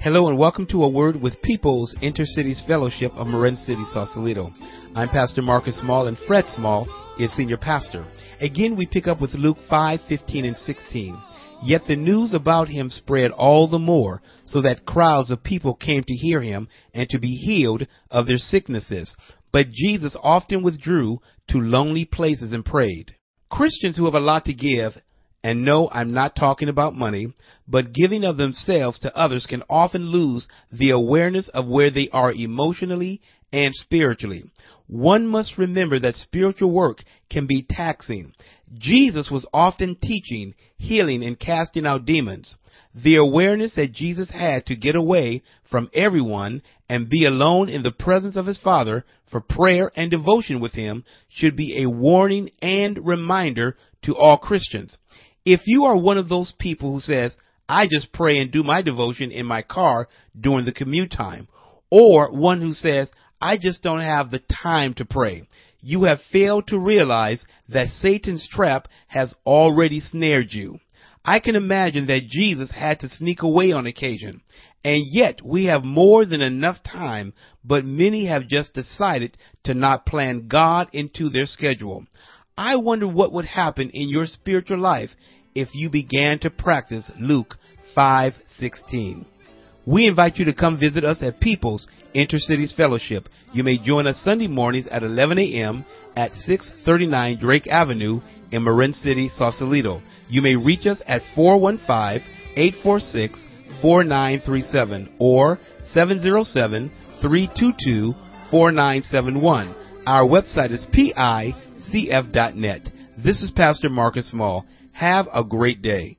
Hello and welcome to a word with People's Intercities Fellowship of Marin City, Sausalito. I'm Pastor Marcus Small and Fred Small is senior pastor. Again, we pick up with Luke 5, 15 and 16. Yet the news about him spread all the more, so that crowds of people came to hear him and to be healed of their sicknesses. But Jesus often withdrew to lonely places and prayed. Christians who have a lot to give and no, I'm not talking about money, but giving of themselves to others can often lose the awareness of where they are emotionally and spiritually. One must remember that spiritual work can be taxing. Jesus was often teaching, healing, and casting out demons. The awareness that Jesus had to get away from everyone and be alone in the presence of his Father for prayer and devotion with him should be a warning and reminder to all Christians. If you are one of those people who says, I just pray and do my devotion in my car during the commute time, or one who says, I just don't have the time to pray, you have failed to realize that Satan's trap has already snared you. I can imagine that Jesus had to sneak away on occasion, and yet we have more than enough time, but many have just decided to not plan God into their schedule. I wonder what would happen in your spiritual life if you began to practice Luke 5:16. We invite you to come visit us at People's Intercities Fellowship. You may join us Sunday mornings at 11 a.m. at 639 Drake Avenue in Marin City, Sausalito. You may reach us at 415-846-4937 or 707-322-4971. Our website is picf.net. This is Pastor Marcus Small. Have a great day.